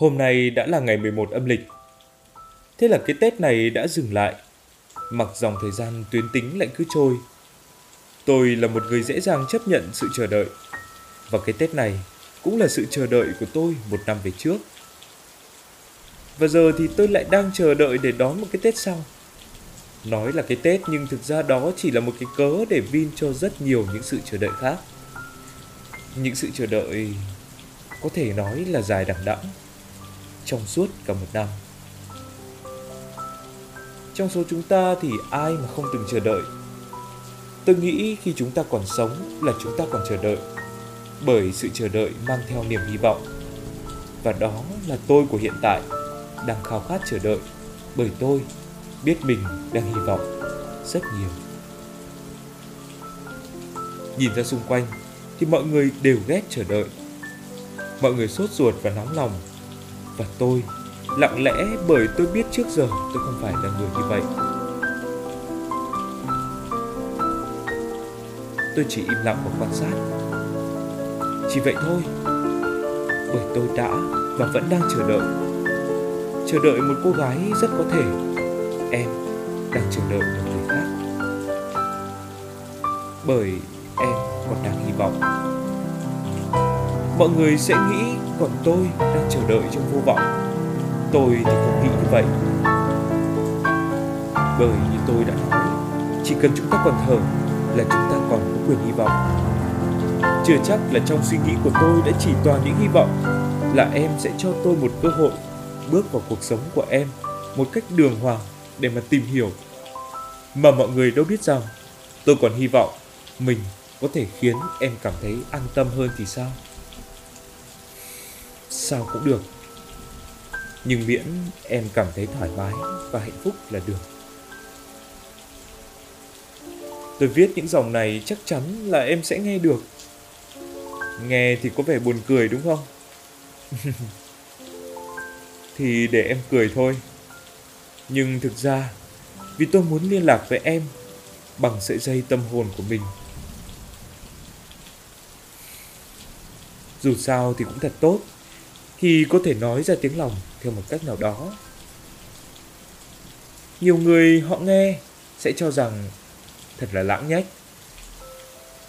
Hôm nay đã là ngày 11 âm lịch. Thế là cái Tết này đã dừng lại. Mặc dòng thời gian tuyến tính lại cứ trôi. Tôi là một người dễ dàng chấp nhận sự chờ đợi. Và cái Tết này cũng là sự chờ đợi của tôi một năm về trước. Và giờ thì tôi lại đang chờ đợi để đón một cái Tết sau. Nói là cái Tết nhưng thực ra đó chỉ là một cái cớ để vin cho rất nhiều những sự chờ đợi khác. Những sự chờ đợi có thể nói là dài đằng đẵng trong suốt cả một năm. Trong số chúng ta thì ai mà không từng chờ đợi. Tôi nghĩ khi chúng ta còn sống là chúng ta còn chờ đợi. Bởi sự chờ đợi mang theo niềm hy vọng. Và đó là tôi của hiện tại, đang khao khát chờ đợi. Bởi tôi biết mình đang hy vọng rất nhiều. Nhìn ra xung quanh thì mọi người đều ghét chờ đợi. Mọi người sốt ruột và nóng lòng và tôi lặng lẽ bởi tôi biết trước giờ tôi không phải là người như vậy. Tôi chỉ im lặng và quan sát. Chỉ vậy thôi. Bởi tôi đã và vẫn đang chờ đợi. Chờ đợi một cô gái rất có thể. Em đang chờ đợi một người khác. Bởi em còn đang hy vọng mọi người sẽ nghĩ còn tôi đang chờ đợi trong vô vọng. Tôi thì không nghĩ như vậy. Bởi như tôi đã nói, chỉ cần chúng ta còn thở là chúng ta còn có quyền hy vọng. Chưa chắc là trong suy nghĩ của tôi đã chỉ toàn những hy vọng là em sẽ cho tôi một cơ hội bước vào cuộc sống của em một cách đường hoàng để mà tìm hiểu. Mà mọi người đâu biết rằng tôi còn hy vọng mình có thể khiến em cảm thấy an tâm hơn thì sao? Sao cũng được. Nhưng miễn em cảm thấy thoải mái và hạnh phúc là được. Tôi viết những dòng này chắc chắn là em sẽ nghe được. Nghe thì có vẻ buồn cười đúng không? Thì để em cười thôi. Nhưng thực ra, vì tôi muốn liên lạc với em, bằng sợi dây tâm hồn của mình. Dù sao thì cũng thật tốt khi có thể nói ra tiếng lòng theo một cách nào đó. Nhiều người họ nghe sẽ cho rằng thật là lãng nhách.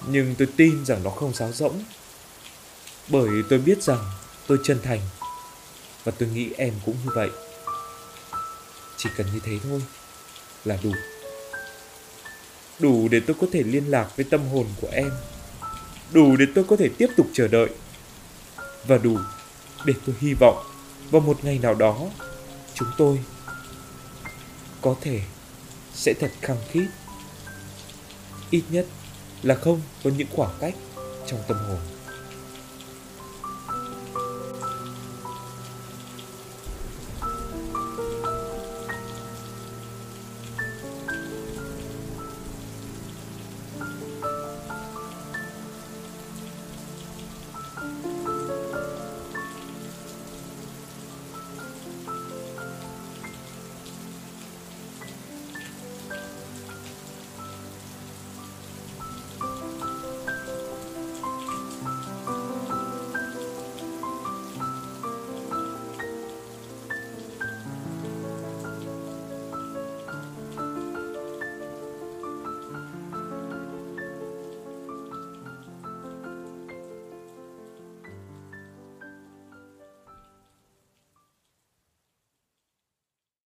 Nhưng tôi tin rằng nó không sáo rỗng. Bởi tôi biết rằng tôi chân thành và tôi nghĩ em cũng như vậy. Chỉ cần như thế thôi là đủ. Đủ để tôi có thể liên lạc với tâm hồn của em. Đủ để tôi có thể tiếp tục chờ đợi. Và đủ để tôi hy vọng vào một ngày nào đó, chúng tôi có thể sẽ thật khăng khít. Ít nhất là không có những khoảng cách trong tâm hồn.